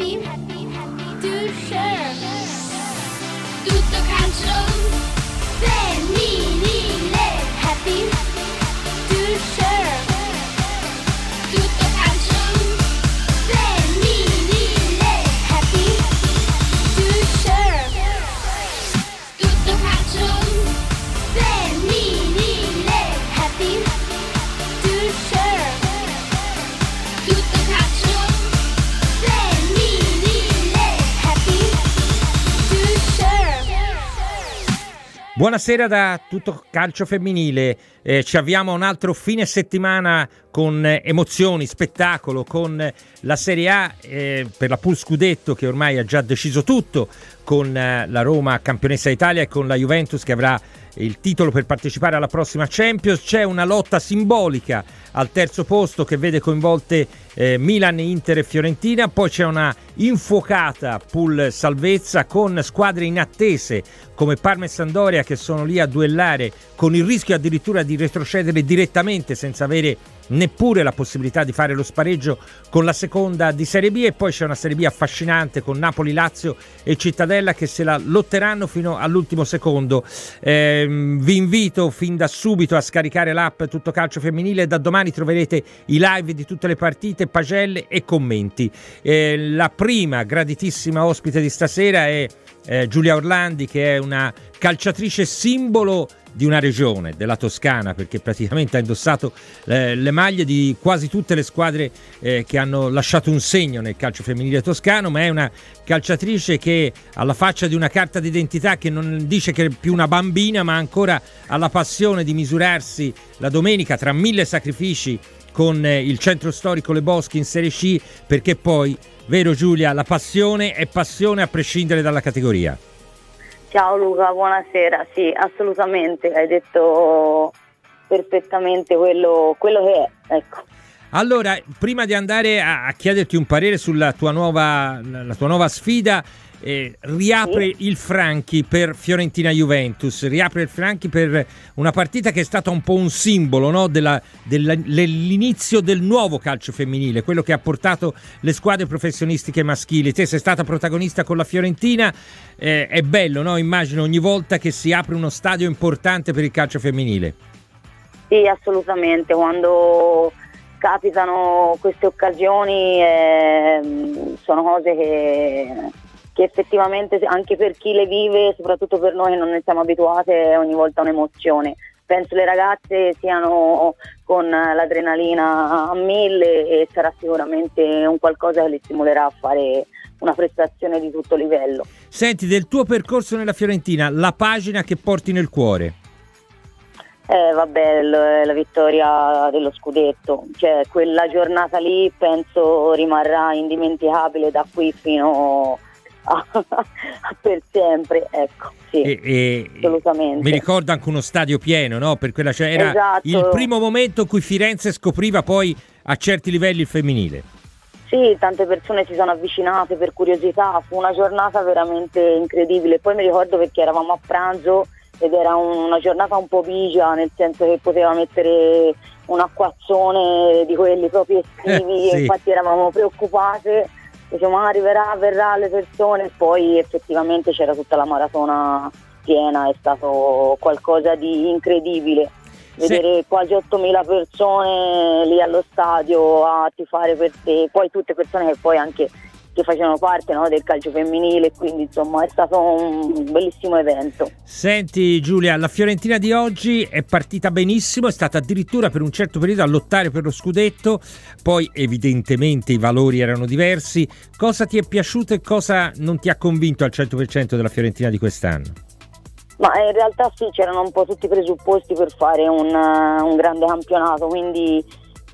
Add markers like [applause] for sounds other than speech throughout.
happy, to share. Tutto calcio femminile, Buonasera da tutto calcio femminile, Eh, ci avviamo a un altro fine settimana con eh, emozioni, spettacolo, con la Serie A eh, per la Pool Scudetto che ormai ha già deciso tutto, con eh, la Roma campionessa d'Italia e con la Juventus che avrà il titolo per partecipare alla prossima Champions. C'è una lotta simbolica al terzo posto che vede coinvolte eh, Milan, Inter e Fiorentina, poi c'è una infuocata pool salvezza con squadre inattese come Parma e Sandoria che sono lì a duellare con il rischio addirittura di retrocedere direttamente senza avere neppure la possibilità di fare lo spareggio con la seconda di Serie B e poi c'è una Serie B affascinante con Napoli, Lazio e Cittadella che se la lotteranno fino all'ultimo secondo. Ehm, vi invito fin da subito a scaricare l'app Tutto Calcio Femminile, da domani troverete i live di tutte le partite, pagelle e commenti. Eh, la prima graditissima ospite di stasera è eh, Giulia Orlandi che è una calciatrice simbolo di una regione, della Toscana, perché praticamente ha indossato eh, le maglie di quasi tutte le squadre eh, che hanno lasciato un segno nel calcio femminile toscano, ma è una calciatrice che alla faccia di una carta d'identità che non dice che è più una bambina, ma ancora ha la passione di misurarsi la domenica tra mille sacrifici con eh, il centro storico Le Boschi in Serie C, perché poi, vero Giulia, la passione è passione a prescindere dalla categoria. Ciao Luca, buonasera. Sì, assolutamente, hai detto perfettamente quello, quello che è. Ecco. Allora, prima di andare a, chiederti un parere sulla tua nuova, la tua nuova sfida, eh, riapre il Franchi per Fiorentina Juventus, riapre il Franchi per una partita che è stata un po' un simbolo no? Della- della- dell'inizio del nuovo calcio femminile, quello che ha portato le squadre professionistiche maschili. Te sei stata protagonista con la Fiorentina, eh, è bello, no? immagino ogni volta che si apre uno stadio importante per il calcio femminile. Sì, assolutamente. Quando capitano queste occasioni ehm, sono cose che, che effettivamente anche per chi le vive, soprattutto per noi che non ne siamo abituate, è ogni volta un'emozione. Penso le ragazze siano con l'adrenalina a mille e sarà sicuramente un qualcosa che le stimolerà a fare una prestazione di tutto livello. Senti, del tuo percorso nella Fiorentina, la pagina che porti nel cuore. Eh, vabbè, l- la vittoria dello scudetto, cioè quella giornata lì penso rimarrà indimenticabile da qui fino a, a [laughs] per sempre, ecco, sì, E- e- assolutamente. mi ricordo anche uno stadio pieno, no? Per quella, cioè, era Esatto. il primo momento in cui Firenze scopriva poi a certi livelli il femminile. Sì, tante persone si sono avvicinate per curiosità, fu una giornata veramente incredibile. Poi mi ricordo perché eravamo a pranzo ed era un- una giornata un po' bigia, nel senso che poteva mettere un acquazzone di quelli proprio estivi, Eh, sì. infatti eravamo preoccupate, diciamo "Ah, arriverà, verrà le persone, e poi effettivamente c'era tutta la maratona piena, è stato qualcosa di incredibile. Sì. Vedere quasi 8.000 persone lì allo stadio a tifare per te, poi tutte persone che poi anche che facevano parte no, del calcio femminile, quindi insomma è stato un bellissimo evento. Senti Giulia, la Fiorentina di oggi è partita benissimo, è stata addirittura per un certo periodo a lottare per lo scudetto, poi evidentemente i valori erano diversi. Cosa ti è piaciuto e cosa non ti ha convinto al 100% della Fiorentina di quest'anno? Ma in realtà sì, c'erano un po' tutti i presupposti per fare un, un grande campionato, quindi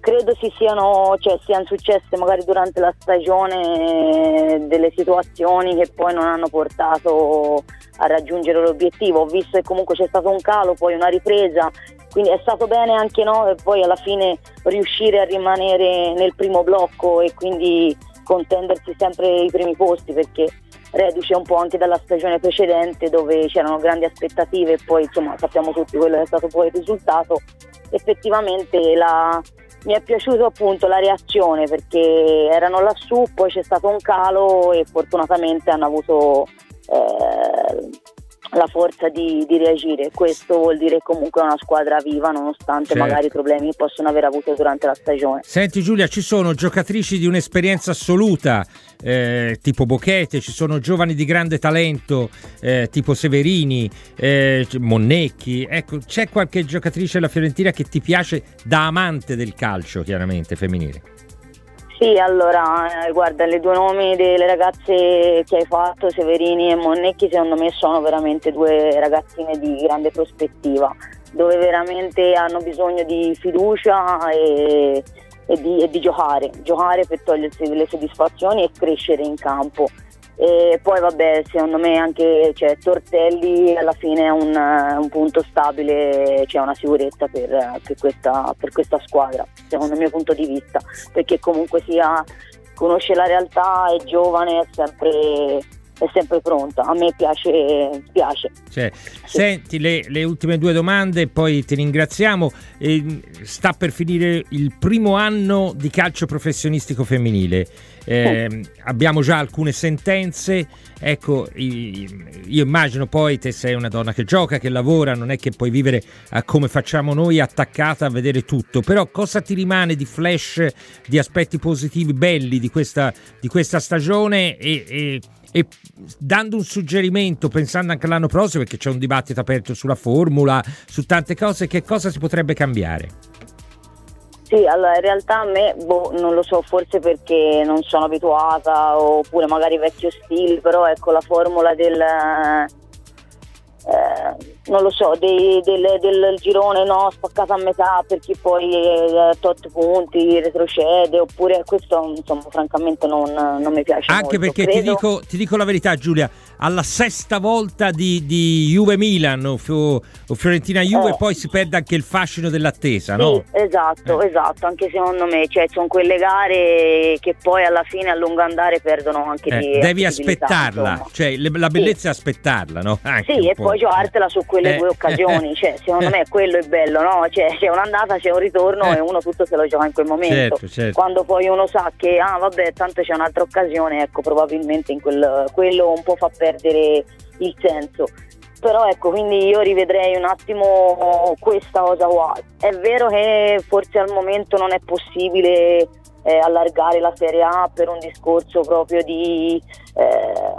credo si siano, cioè, siano successe magari durante la stagione eh, delle situazioni che poi non hanno portato a raggiungere l'obiettivo. Ho visto che comunque c'è stato un calo, poi una ripresa, quindi è stato bene anche no, e poi alla fine riuscire a rimanere nel primo blocco e quindi contendersi sempre i primi posti perché reduce un po' anche dalla stagione precedente dove c'erano grandi aspettative e poi insomma sappiamo tutti quello che è stato poi il risultato effettivamente la, mi è piaciuto appunto la reazione perché erano lassù, poi c'è stato un calo e fortunatamente hanno avuto eh, la forza di, di reagire. Questo vuol dire comunque una squadra viva nonostante Certo. magari i problemi che possono aver avuto durante la stagione. Senti Giulia, ci sono giocatrici di un'esperienza assoluta, eh, tipo Bochete, ci sono giovani di grande talento, eh, tipo Severini, eh, Monnecchi. Ecco, c'è qualche giocatrice della Fiorentina che ti piace da amante del calcio, chiaramente, femminile? Sì, allora, eh, guarda, le due nomi delle ragazze che hai fatto, Severini e Monnecchi, secondo me sono veramente due ragazzine di grande prospettiva, dove veramente hanno bisogno di fiducia e, e di, e di giocare, giocare per togliersi le soddisfazioni e crescere in campo. E poi vabbè, secondo me anche cioè, Tortelli alla fine è un, un punto stabile, c'è una sicurezza per, per questa, per questa squadra, secondo il mio punto di vista, perché comunque sia conosce la realtà, è giovane, è sempre, è sempre pronta. A me piace, piace. Cioè, Senti, le, le ultime due domande, poi ti ringraziamo. Eh, sta per finire il primo anno di calcio professionistico femminile. Eh, abbiamo già alcune sentenze. Ecco, io immagino poi te sei una donna che gioca, che lavora, non è che puoi vivere eh, come facciamo noi, attaccata a vedere tutto. Però cosa ti rimane di flash, di aspetti positivi, belli di questa, di questa stagione e- e e dando un suggerimento, pensando anche all'anno prossimo, perché c'è un dibattito aperto sulla formula, su tante cose, che cosa si potrebbe cambiare? Sì, allora in realtà a me, boh, non lo so, forse perché non sono abituata oppure magari vecchio stile, però ecco la formula del... eh, non lo so, dei- del, del girone no, spaccato a metà per chi poi eh, tot punti retrocede, oppure questo insomma francamente non, non mi piace Anche molto. perché ti dico, ti dico la verità, Giulia, alla sesta volta di, di Juve-Milan o, Fio- o Fiorentina-Juve, Eh. poi si perde anche il fascino dell'attesa, Sì, no? esatto, Eh. esatto, anche secondo me, cioè sono quelle gare che poi alla fine a lungo andare perdono anche Eh, di devi aspettarla, cioè le- la bellezza è aspettarla, no? Anche Sì, e po'. poi giocartela su quelle Eh. due occasioni, cioè secondo [laughs] me quello è bello, no? Cioè c'è un'andata, c'è un ritorno Eh. e uno tutto se lo gioca in quel momento. Certo, certo. Quando poi uno sa che, ah vabbè, tanto c'è un'altra occasione, ecco, probabilmente in quel, quello un po' fa perdere il senso. Però ecco, quindi io rivedrei un attimo questa cosa qua. È vero che forse al momento non è possibile eh, allargare la Serie A per un discorso proprio di, eh,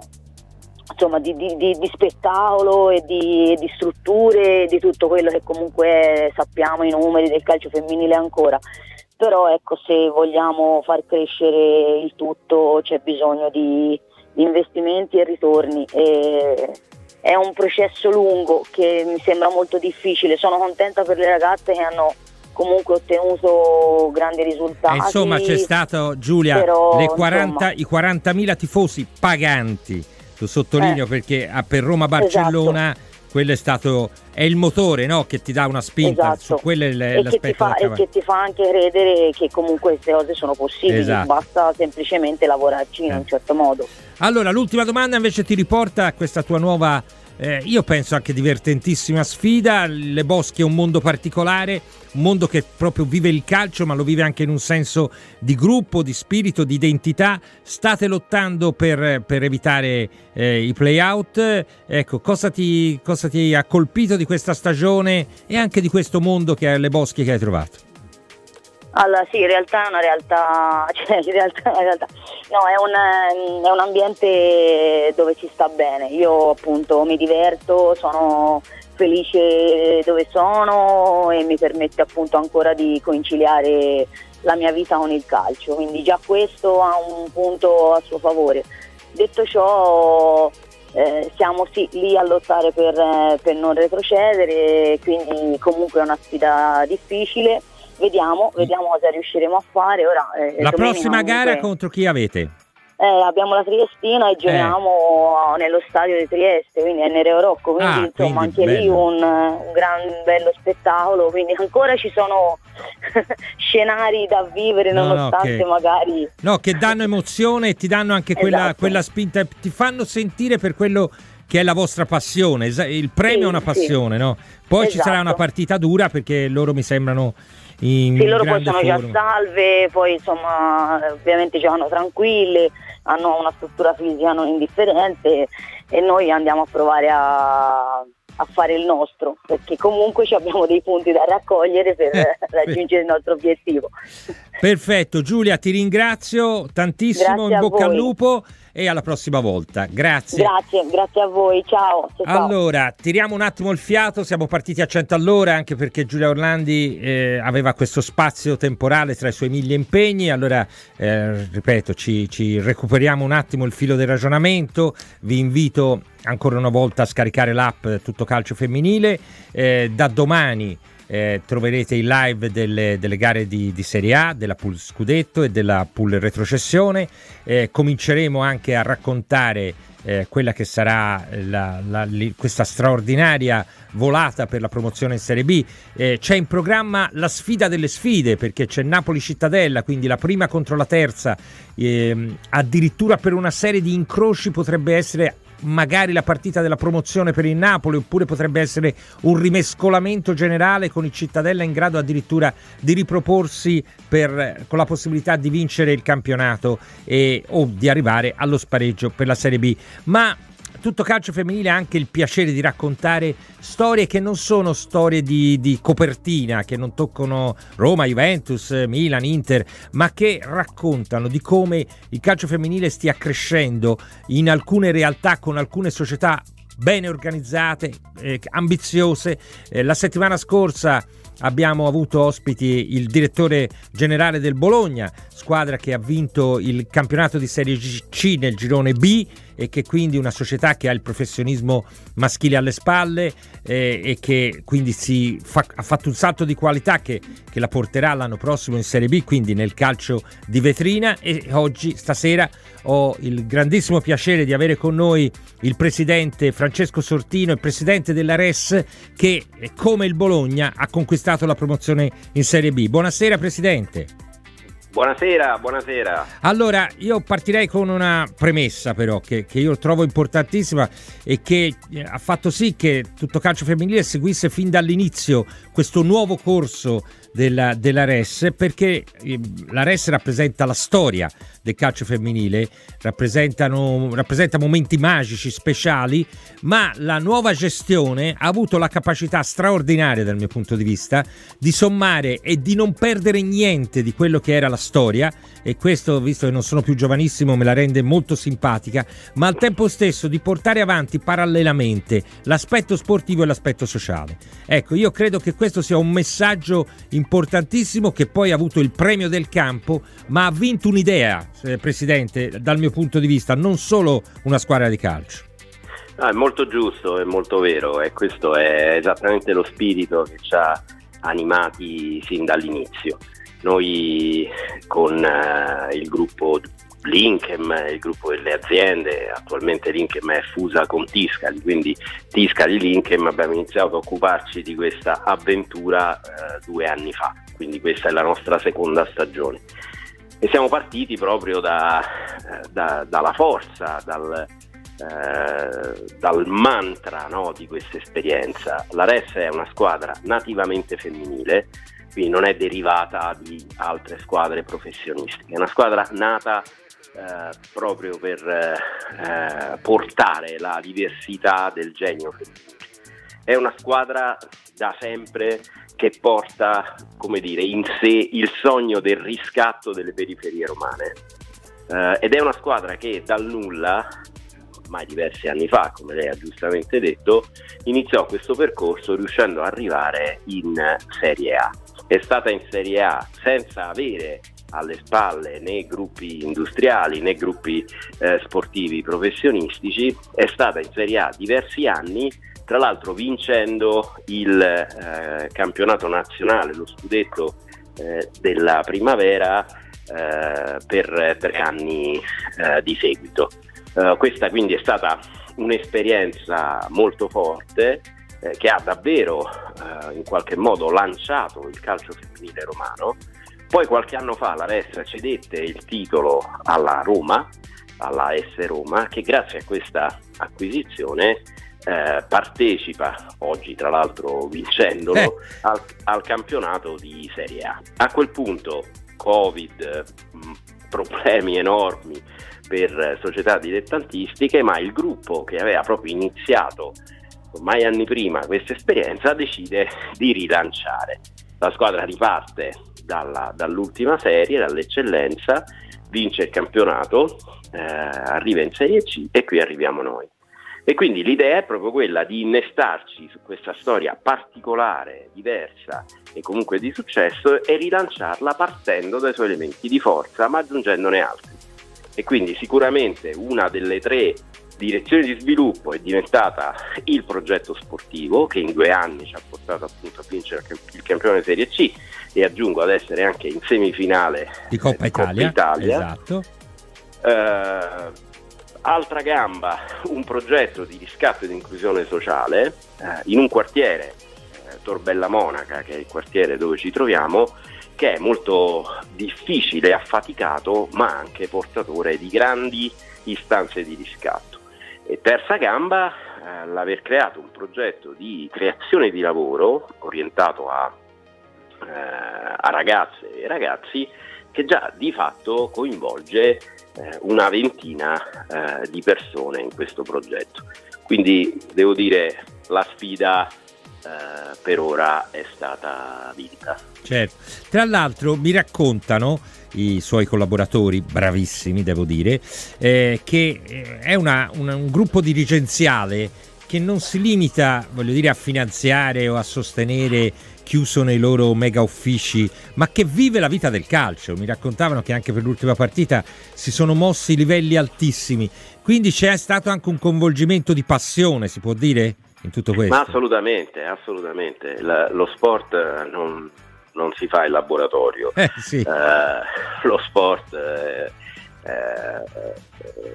insomma, di, di- di- spettacolo e di, strutture, di tutto quello che comunque sappiamo i numeri del calcio femminile ancora. Però ecco, se vogliamo far crescere il tutto c'è bisogno di investimenti e ritorni. E è un processo lungo che mi sembra molto difficile. Sono contenta per le ragazze che hanno comunque ottenuto grandi E risultati. insomma c'è stato Giulia però, le 40 insomma. i 40.000 tifosi paganti lo sottolineo Eh. perché per Roma Barcellona quello è stato è il motore no? che ti dà una spinta Esatto. su quello è l- e che, ti l'aspetto fa, e che ti fa anche credere che comunque queste cose sono possibili, Esatto. basta semplicemente lavorarci in Eh. un certo modo. Allora, l'ultima domanda invece ti riporta a questa tua nuova, eh, io penso anche divertentissima sfida. Le Boschi è un mondo particolare, un mondo che proprio vive il calcio, ma lo vive anche in un senso di gruppo, di spirito, di identità. State lottando per, per evitare eh, i play-out. Ecco, cosa ti, cosa ti ha colpito di questa stagione e anche di questo mondo che è Le Boschi che hai trovato? Allora sì, in realtà è una realtà, [laughs] cioè in realtà, in realtà- no, è un, è un ambiente dove si sta bene. Io appunto mi diverto, sono felice dove sono e mi permette appunto ancora di conciliare la mia vita con il calcio, quindi già questo ha un punto a suo favore. Detto ciò, eh, siamo sì lì a lottare per, eh, per non retrocedere, quindi comunque è una sfida difficile. Vediamo, vediamo cosa riusciremo a fare. Ora, eh, La prossima gara comunque- contro chi avete? eh, abbiamo la Triestina e giochiamo nello stadio di Trieste, quindi è Nereo Rocco, quindi Ah, insomma quindi anche lì bello. un, un gran bello spettacolo, quindi ancora ci sono [laughs] scenari da vivere No, no, nonostante che- magari No, che danno emozione e ti danno anche quella, Esatto. quella spinta, ti fanno sentire per quello che è la vostra passione. Il premio Sì, è una sì. passione, no? Poi ci sarà Esatto. una partita dura perché loro mi sembrano in Sì, loro poi sono già salve, poi insomma ovviamente giocano tranquilli, hanno una struttura fisica non indifferente e noi andiamo a provare a, a fare il nostro, perché comunque ci abbiamo dei punti da raccogliere per Eh, [laughs] raggiungere il nostro obiettivo. Perfetto, Giulia, ti ringrazio tantissimo, Grazie in bocca al lupo e alla prossima volta. Grazie. Grazie, grazie a voi, ciao. ciao. Allora, tiriamo un attimo il fiato, siamo partiti a 100 all'ora anche perché Giulia Orlandi eh, aveva questo spazio temporale tra i suoi mille impegni, allora eh, ripeto, ci, ci recuperiamo un attimo il filo del ragionamento, vi invito ancora una volta a scaricare l'app Tutto Calcio Femminile, Eh, da domani eh, troverete il live delle, delle gare di, di Serie A, della pool scudetto e della pool retrocessione. Eh, cominceremo anche a raccontare eh, quella che sarà la- la- li- questa straordinaria volata per la promozione in Serie B. Eh, c'è in programma la sfida delle sfide perché c'è Napoli-Cittadella, quindi la prima contro la terza, ehm, addirittura per una serie di incroci potrebbe essere magari la partita della promozione per il Napoli oppure potrebbe essere un rimescolamento generale con il Cittadella in grado addirittura di riproporsi per- con la possibilità di vincere il campionato e- o di arrivare allo spareggio per la Serie B. Ma tutto calcio femminile ha anche il piacere di raccontare storie che non sono storie di, di copertina, che non toccano Roma, Juventus, Milan, Inter, ma che raccontano di come il calcio femminile stia crescendo in alcune realtà con alcune società bene organizzate, eh, ambiziose. Eh, la settimana scorsa abbiamo avuto ospiti il direttore generale del Bologna, squadra che ha vinto il campionato di Serie C nel girone B e che quindi una società che ha il professionismo maschile alle spalle eh, e che quindi fa- ha fatto un salto di qualità che, che la porterà l'anno prossimo in Serie B, quindi nel calcio di vetrina e oggi, stasera, ho il grandissimo piacere di avere con noi il presidente Francesco Sortino, il presidente della RES che come il Bologna ha conquistato la promozione in Serie B. Buonasera presidente. Buonasera, buonasera. Allora, io partirei con una premessa però che, che io trovo importantissima e che eh, ha fatto sì che tutto calcio femminile seguisse fin dall'inizio questo nuovo corso della, della RES perché eh, la RES rappresenta la storia del calcio femminile, rappresenta momenti magici, speciali, ma la nuova gestione ha avuto la capacità straordinaria dal mio punto di vista di sommare e di non perdere niente di quello che era la storia e questo, visto che non sono più giovanissimo, me la rende molto simpatica, ma al tempo stesso di portare avanti parallelamente l'aspetto sportivo e l'aspetto sociale. Ecco, io credo che questo sia un messaggio importantissimo che poi ha avuto il premio del campo, ma ha vinto un'idea, eh, Presidente, dal mio punto di vista, non solo una squadra di calcio. No, è molto giusto, è molto vero e questo è esattamente lo spirito che ci ha animati sin dall'inizio. Noi con eh, il gruppo Linkem, il gruppo delle aziende, attualmente Linkem è fusa con Tiscali, quindi Tiscali Linkem abbiamo iniziato a occuparci di questa avventura eh, due anni fa, quindi questa è la nostra seconda stagione. E siamo partiti proprio da, eh, da- dalla forza, dal, eh, dal mantra no, di questa esperienza. La RES è una squadra nativamente femminile, quindi non è derivata di altre squadre professionistiche, è una squadra nata eh, proprio per eh, portare la diversità del genio. È una squadra da sempre che porta, come dire, in sé il sogno del riscatto delle periferie romane. Eh, ed è una squadra che dal nulla, ormai diversi anni fa, come lei ha giustamente detto, iniziò questo percorso riuscendo ad arrivare in Serie A. È stata in Serie A senza avere alle spalle né gruppi industriali né gruppi eh, sportivi professionistici, è stata in Serie A diversi anni, tra l'altro vincendo il eh, campionato nazionale, lo scudetto eh, della primavera eh, per tre anni eh, di seguito. Eh, questa quindi è stata un'esperienza molto forte che ha davvero in qualche modo lanciato il calcio femminile romano. Poi qualche anno fa la Ressa cedette il titolo alla Roma alla S Roma, che grazie a questa acquisizione eh, partecipa, oggi tra l'altro vincendolo, Eh. al, al campionato di Serie A. A quel punto Covid, mh, problemi enormi per società dilettantistiche, ma il gruppo che aveva proprio iniziato ormai anni prima questa esperienza decide di rilanciare. La squadra riparte dalla- dall'ultima serie, dall'eccellenza, vince il campionato, eh, arriva in Serie C e qui arriviamo noi. E quindi l'idea è proprio quella di innestarci su questa storia particolare, diversa e comunque di successo e rilanciarla partendo dai suoi elementi di forza ma aggiungendone altri. E quindi sicuramente una delle tre direzioni di sviluppo è diventata il progetto sportivo che in due anni ci ha portato appunto a vincere il campione Serie C e aggiungo ad essere anche in semifinale Di Coppa eh, Italia. Italia. Esatto. Eh, altra gamba, un progetto di riscatto ed inclusione sociale eh, in un quartiere, eh, Torbella Monaca, che è il quartiere dove ci troviamo, che è molto difficile e affaticato, ma anche portatore di grandi istanze di riscatto. E terza gamba, eh, l'aver creato un progetto di creazione di lavoro orientato a, eh, a ragazze e ragazzi che già di fatto coinvolge eh, una ventina eh, di persone in questo progetto. Quindi devo dire la sfida eh, per ora è stata vinta. Certo. Tra l'altro mi raccontano i suoi collaboratori, bravissimi devo dire, eh, che eh, è una- una- un gruppo dirigenziale che non si limita, voglio dire, a finanziare o a sostenere chiuso nei loro mega uffici, ma che vive la vita del calcio. Mi raccontavano che anche per l'ultima partita si sono mossi livelli altissimi, quindi c'è stato anche un coinvolgimento di passione, si può dire, in tutto questo. Ma assolutamente, assolutamente. La- lo sport non, non si fa in laboratorio. Eh, sì. Eh, lo sport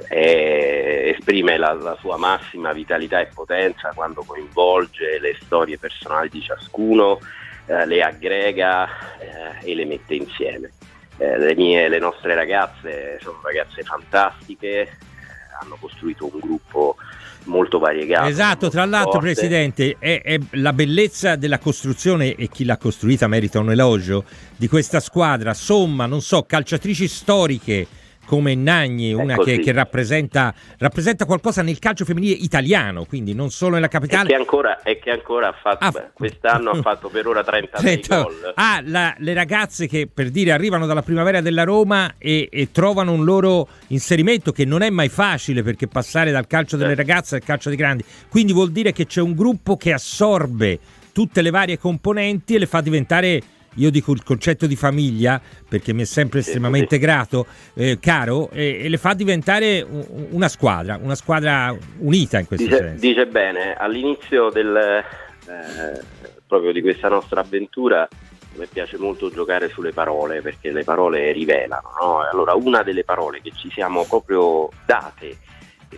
è- esprime la, la sua massima vitalità e potenza quando coinvolge le storie personali di ciascuno, le aggrega e le mette insieme. Le, mie, le nostre ragazze sono ragazze fantastiche, hanno costruito un gruppo molto variegato. Esatto, tra l'altro, forte. Presidente, è, è la bellezza della costruzione e chi l'ha costruita merita un elogio di questa squadra. Somma, non so, calciatrici storiche come Nagni, una che, che rappresenta, rappresenta qualcosa nel calcio femminile italiano, quindi non solo nella E che capitale. ancora, e che ancora ha fatto, Ah, quest'anno ha fatto per ora 36 Senta, gol. Ah, la- le ragazze che per dire arrivano dalla primavera della Roma e, e trovano un loro inserimento che non è mai facile perché passare dal calcio delle Certo. ragazze al calcio dei grandi. Quindi vuol dire che c'è un gruppo che assorbe tutte le varie componenti e le fa diventare. Io dico il concetto di famiglia perché mi è sempre estremamente grato, eh, caro, e, e le fa diventare una squadra, una squadra unita in questo Dice, senso. dice bene, all'inizio del, eh, proprio di questa nostra avventura a me piace molto giocare sulle parole perché le parole rivelano. no? Allora una delle parole che ci siamo proprio date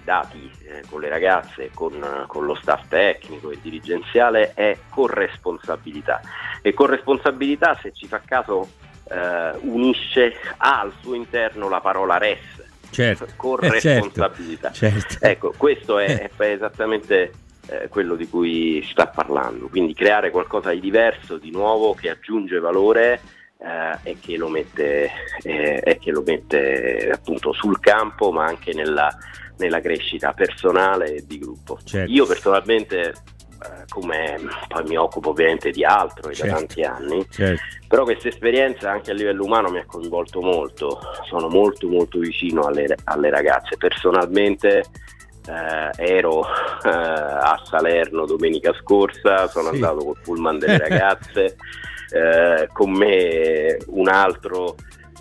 dati eh, con le ragazze, con, con lo staff tecnico e dirigenziale è corresponsabilità. E corresponsabilità, se ci fa caso, eh, unisce ha al suo interno la parola res, certo. corresponsabilità. Certo. Ecco, questo è, è esattamente eh, quello di cui sta parlando, quindi creare qualcosa di diverso, di nuovo, che aggiunge valore eh, e, che lo mette, eh, e che lo mette appunto sul campo, ma anche nella, nella crescita personale e di gruppo. Certo. Io personalmente, eh, come poi mi occupo ovviamente di altro Certo. da tanti anni, certo. però questa esperienza anche a livello umano mi ha coinvolto molto, sono molto molto vicino alle, alle ragazze. Personalmente eh, ero eh, a Salerno domenica scorsa, sono Sì. andato col pullman delle [laughs] ragazze, eh, con me un altro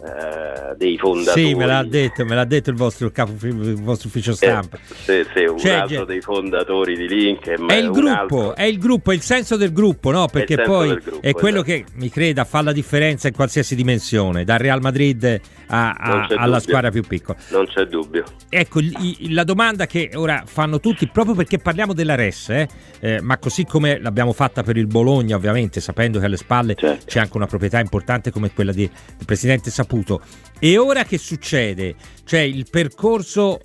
eh, dei fondatori. Sì, me l'ha detto, me l'ha detto il vostro capo, il vostro ufficio Eh, stampa. sì, sì, un Cioè, altro dei fondatori di Linkem. È il gruppo, è il gruppo, è il senso del gruppo, no? Perché poi gruppo, è quello esatto. che mi creda fa la differenza in qualsiasi dimensione, dal Real Madrid a- a- alla squadra più piccola. Non c'è dubbio. Ecco, la domanda che ora fanno tutti, proprio perché parliamo della RES, eh, eh, ma così come l'abbiamo fatta per il Bologna, ovviamente, sapendo che alle spalle Certo. c'è anche una proprietà importante come quella di- del presidente Saputo. Saputo. E ora che succede? Cioè il percorso,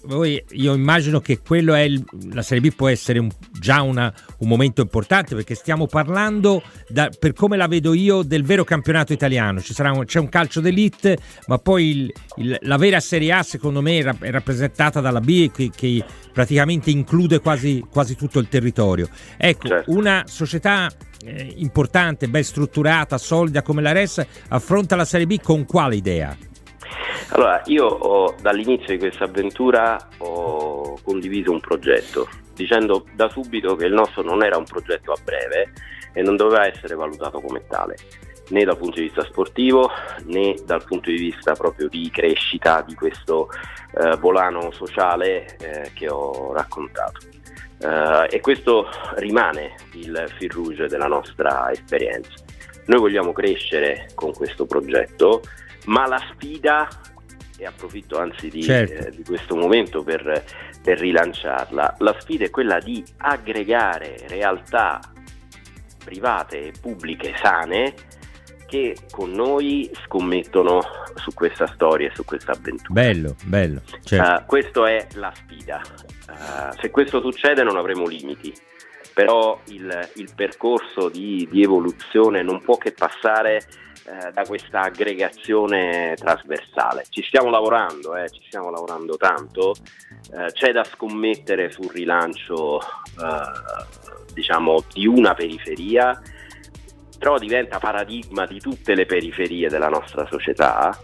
io immagino che quello è il- la Serie B può essere un- già una- un momento importante perché stiamo parlando, da- per come la vedo io, del vero campionato italiano. Ci sarà un- c'è un calcio d'elite, ma poi il- il- la vera Serie A secondo me è rappresentata dalla B che, che praticamente include quasi, quasi tutto il territorio. Ecco, Certo. una società eh, importante, ben strutturata, solida come la RES affronta la Serie B con quale idea? Allora, io ho, dall'inizio di questa avventura ho condiviso un progetto, dicendo da subito che il nostro non era un progetto a breve e non doveva essere valutato come tale, né dal punto di vista sportivo né dal punto di vista proprio di crescita di questo eh, volano sociale eh, che ho raccontato. Eh, e questo rimane il fil rouge della nostra esperienza. Noi vogliamo crescere con questo progetto, ma la sfida, e approfitto anzi di, Certo. eh, di questo momento per, per rilanciarla, la sfida è quella di aggregare realtà private e pubbliche sane che con noi scommettono su questa storia e su questa avventura. Bello, bello. Certo. Uh, questa è la sfida. Uh, se questo succede non avremo limiti, però il, il percorso di, di evoluzione non può che passare eh, da questa aggregazione trasversale. Ci stiamo lavorando, eh, ci stiamo lavorando tanto, eh, c'è da scommettere sul rilancio eh, diciamo, di una periferia, però diventa paradigma di tutte le periferie della nostra società.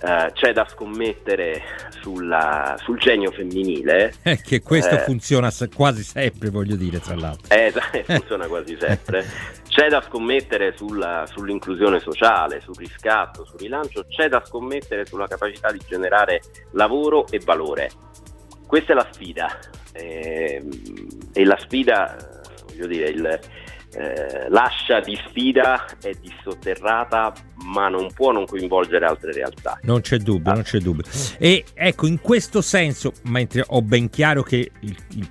Eh, c'è da scommettere sulla- sul genio femminile, Eh, che questo eh. funziona quasi sempre, voglio dire, tra l'altro. eh, esatto, [laughs] funziona quasi sempre. C'è da scommettere sulla- sull'inclusione sociale, sul riscatto, sul rilancio, c'è da scommettere sulla capacità di generare lavoro e valore. Questa è la sfida. Ehm, e la sfida, voglio dire, il, eh, l'ascia di sfida è dissotterrata, ma non può non coinvolgere altre realtà. Non c'è dubbio, non c'è dubbio. E ecco, in questo senso, mentre ho ben chiaro che il- il-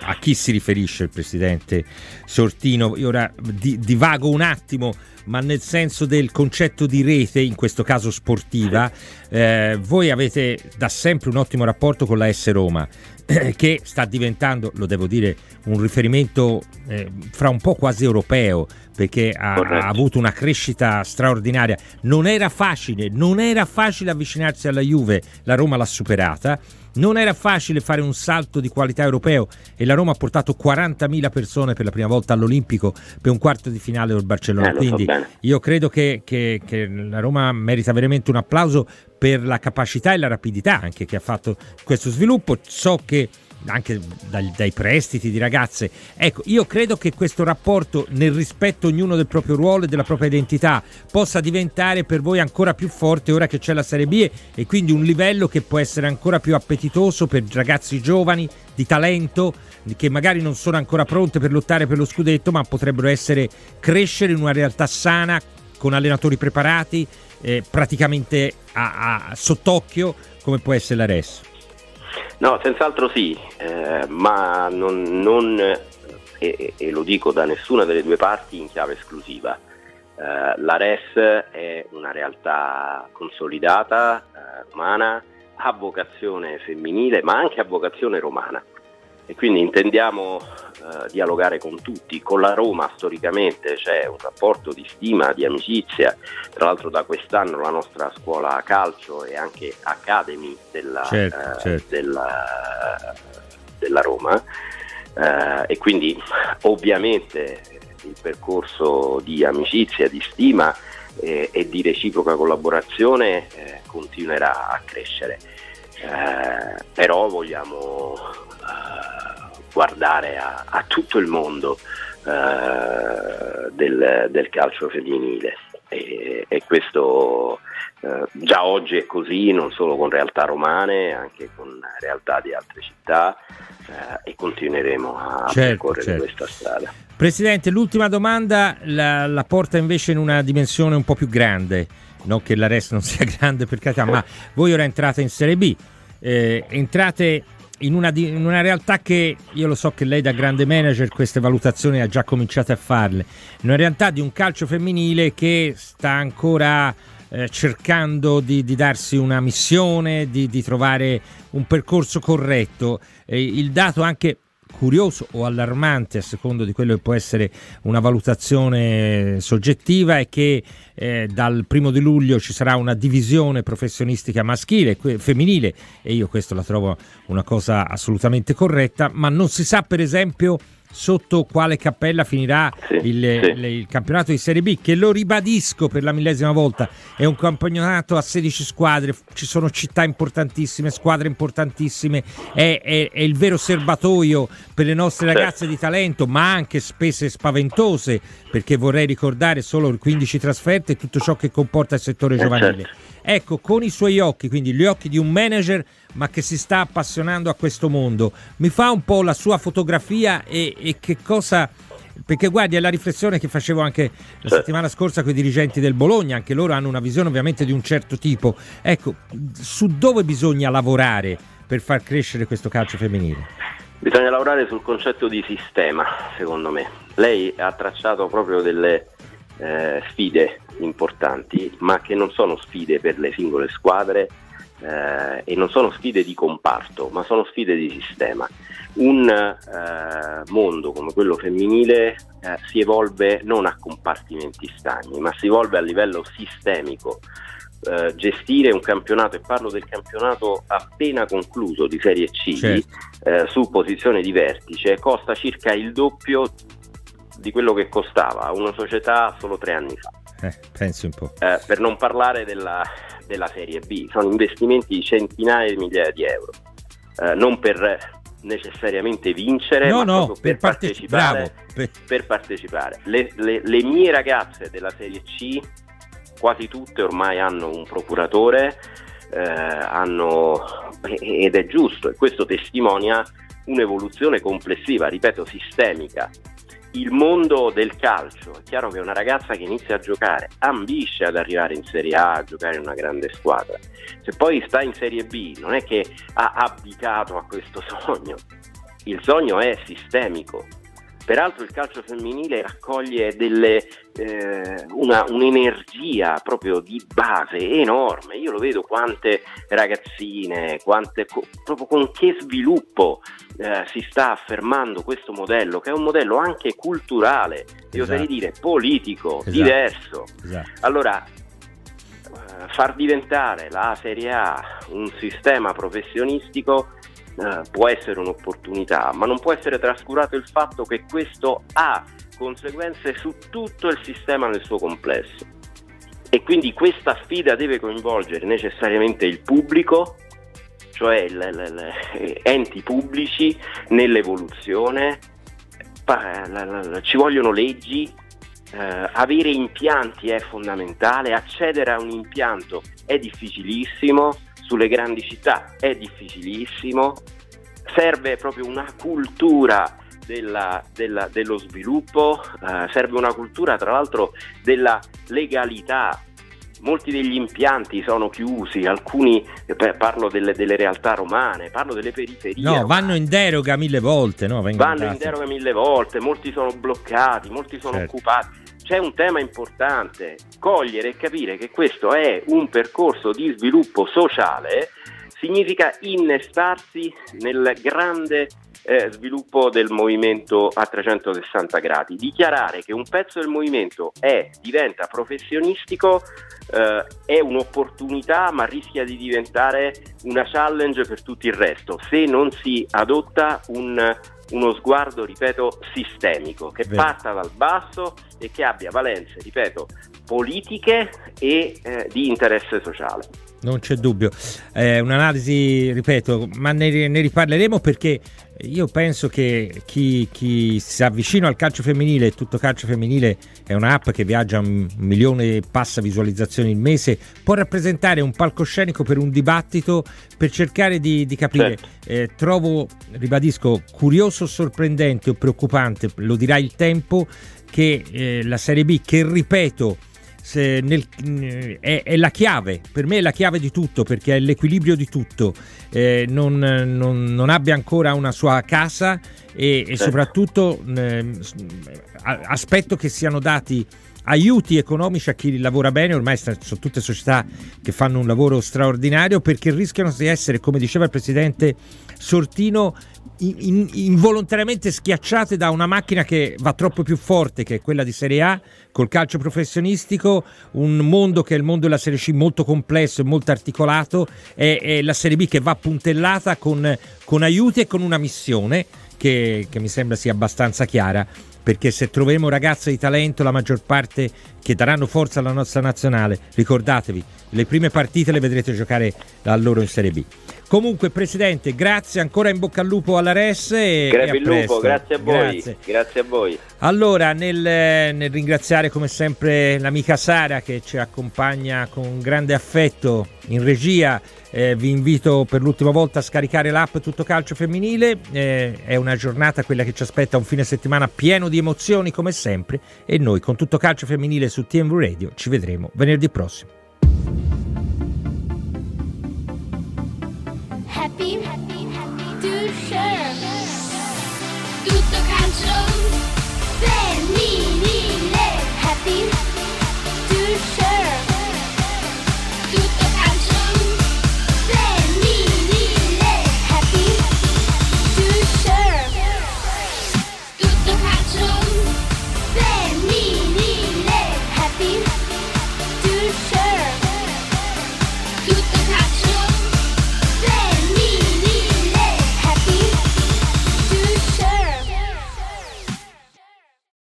a chi si riferisce il presidente Sortino, io ora di- divago un attimo, ma nel senso del concetto di rete, in questo caso sportiva, eh, voi avete da sempre un ottimo rapporto con la S Roma, [clears throat] che sta diventando, lo devo dire, un riferimento eh, fra un po' quasi europeo, perché ha, ha avuto una crescita straordinaria. Non era facile, non era facile avvicinarsi alla Juve, la Roma l'ha superata. Non era facile fare un salto di qualità europeo e la Roma ha portato 40.000 persone per la prima volta all'Olimpico per un quarto di finale del Barcellona. Eh, so Quindi bene. io credo che, che- che la Roma merita veramente un applauso per la capacità e la rapidità anche che ha fatto questo sviluppo. So che anche dai, dai prestiti di ragazze. Ecco, io credo che questo rapporto nel rispetto ognuno del proprio ruolo e della propria identità possa diventare per voi ancora più forte ora che c'è la Serie B e quindi un livello che può essere ancora più appetitoso per ragazzi giovani di talento che magari non sono ancora pronte per lottare per lo scudetto, ma potrebbero essere crescere in una realtà sana con allenatori preparati, eh, praticamente a, a- sott'occhio come può essere la RES. No, senz'altro sì, eh, ma non, non, eh, e, lo dico da nessuna delle due parti in chiave esclusiva. Eh, la RES è una realtà consolidata, eh, romana, ha vocazione femminile, ma anche a vocazione romana. E quindi intendiamo eh, dialogare con tutti. Con la Roma storicamente c'è un rapporto di stima, di amicizia. Tra l'altro da quest'anno la nostra scuola calcio e anche academy della, Certo, eh, certo. della, della Roma. Eh, e quindi ovviamente il percorso di amicizia, di stima eh, e di reciproca collaborazione eh, continuerà a crescere. Eh, però vogliamo guardare a, a tutto il mondo eh, del, del calcio femminile e, e questo eh, già oggi è così, non solo con realtà romane, anche con realtà di altre città eh, e continueremo a Certo, percorrere certo. questa strada. Presidente, l'ultima domanda la, la porta invece in una dimensione un po' più grande. Non che la RES non sia [laughs] grande per carità, ma voi ora entrate in Serie B, eh, entrate in una, in una realtà che io lo so che lei da grande manager queste valutazioni ha già cominciato a farle, in una realtà di un calcio femminile che sta ancora eh, cercando di, di, darsi una missione, di, di, trovare un percorso corretto. Eh, il dato anche curioso o allarmante a secondo di quello che può essere una valutazione soggettiva è che eh, dal primo di luglio ci sarà una divisione professionistica maschile e femminile e io questo la trovo una cosa assolutamente corretta ma non si sa per esempio sotto quale cappella finirà sì, il, sì. Il, campionato di Serie B, che lo ribadisco per la millesima volta, è un campionato a 16 squadre, ci sono città importantissime, squadre importantissime, è, è, è il vero serbatoio per le nostre certo. ragazze di talento, ma anche spese spaventose, perché vorrei ricordare solo 15 trasferte e tutto ciò che comporta il settore eh, giovanile. Certo. Ecco, con i suoi occhi, quindi gli occhi di un manager, ma che si sta appassionando a questo mondo, mi fa un po' la sua fotografia e, e che cosa perché guardi è la riflessione che facevo anche la settimana scorsa con i dirigenti del Bologna, anche loro hanno una visione ovviamente di un certo tipo. Ecco, su dove bisogna lavorare per far crescere questo calcio femminile? Bisogna lavorare sul concetto di sistema, secondo me. Lei ha tracciato proprio delle eh, sfide importanti, ma che non sono sfide per le singole squadre eh, e non sono sfide di comparto, ma sono sfide di sistema. Un eh, mondo come quello femminile eh, si evolve non a compartimenti stagni, ma si evolve a livello sistemico. Uh, gestire un campionato, e parlo del campionato appena concluso di Serie C, certo. uh, su posizione di vertice, costa circa il doppio di quello che costava una società solo tre anni fa. Eh, pensi un po'. Eh, per non parlare della, della, Serie B, sono investimenti di centinaia di migliaia di euro, eh, non per necessariamente vincere, no, ma no, per, per, partecipare. Per... per partecipare. Le, le, le, mie ragazze della Serie C, quasi tutte ormai hanno un procuratore, eh, hanno, ed è giusto, e questo testimonia un'evoluzione complessiva, ripeto, sistemica il mondo del calcio, è chiaro che una ragazza che inizia a giocare ambisce ad arrivare in Serie A, a giocare in una grande squadra. Se poi sta in Serie B, non è che ha abdicato a questo [laughs] sogno, il sogno è sistemico, Peraltro il calcio femminile raccoglie delle, eh, una, un'energia proprio di base enorme. Io lo vedo quante ragazzine, quante, proprio con che sviluppo eh, si sta affermando questo modello, che è un modello anche culturale, esatto. io oserei dire politico, esatto. diverso. Esatto. Allora, eh, far diventare la Serie A un sistema professionistico eh, può essere un'opportunità, ma non può essere trascurato il fatto che questo ha conseguenze su tutto il sistema nel suo complesso. E quindi questa sfida deve coinvolgere necessariamente il pubblico, cioè le, le, le enti pubblici nell'evoluzione, ci vogliono leggi, eh, avere impianti è fondamentale, accedere a un impianto è difficilissimo, sulle grandi città è difficilissimo, serve proprio una cultura della, della, dello sviluppo, eh, serve una cultura tra l'altro della legalità. Molti degli impianti sono chiusi, alcuni eh, parlo delle, delle, realtà romane, parlo delle periferie. No, vanno in deroga mille volte. No, vanno in deroga mille volte, molti sono bloccati, molti sono certo. occupati c'è un tema importante, cogliere e capire che questo è un percorso di sviluppo sociale, significa innestarsi nel grande eh, sviluppo del movimento a 360 gradi, dichiarare che un pezzo del movimento è, diventa professionistico eh, è un'opportunità ma rischia di diventare una challenge per tutto il resto se non si adotta un uno sguardo, ripeto, sistemico, che Beh. parta dal basso e che abbia valenze, ripeto, politiche e eh, di interesse sociale. Non c'è dubbio, è un'analisi, ripeto, ma ne, ne riparleremo perché io penso che chi, chi, si avvicina al calcio femminile, tutto calcio femminile è un'app che viaggia un milione e passa visualizzazioni il mese, può rappresentare un palcoscenico per un dibattito per cercare di, di capire. Certo. Eh, trovo, ribadisco, curioso, sorprendente o preoccupante, lo dirà il tempo, che eh, la Serie B, che ripeto, nel, è, è, la chiave, per me è la chiave di tutto perché è l'equilibrio di tutto, eh, non, non, non, abbia ancora una sua casa e, e soprattutto eh, aspetto che siano dati aiuti economici a chi lavora bene, ormai sono tutte società che fanno un lavoro straordinario perché rischiano di essere, come diceva il presidente Sortino, in- in- involontariamente schiacciate da una macchina che va troppo più forte, che è quella di Serie A, col calcio professionistico, un mondo che è il mondo della Serie C molto complesso e molto articolato, e, e la Serie B che va puntellata con, con aiuti e con una missione che, che mi sembra sia abbastanza chiara perché se troveremo ragazze di talento, la maggior parte che daranno forza alla nostra nazionale, ricordatevi, le prime partite le vedrete giocare a loro in Serie B. Comunque, Presidente, grazie ancora in bocca al lupo alla RES. E, Crepi e a lupo, grazie a voi. Grazie. Grazie a voi. Allora, nel, nel ringraziare come sempre l'amica Sara che ci accompagna con grande affetto in regia, eh, vi invito per l'ultima volta a scaricare l'app Tutto Calcio Femminile. Eh, è una giornata, quella che ci aspetta, un fine settimana pieno di emozioni come sempre. E noi con Tutto Calcio Femminile su TMV Radio ci vedremo venerdì prossimo.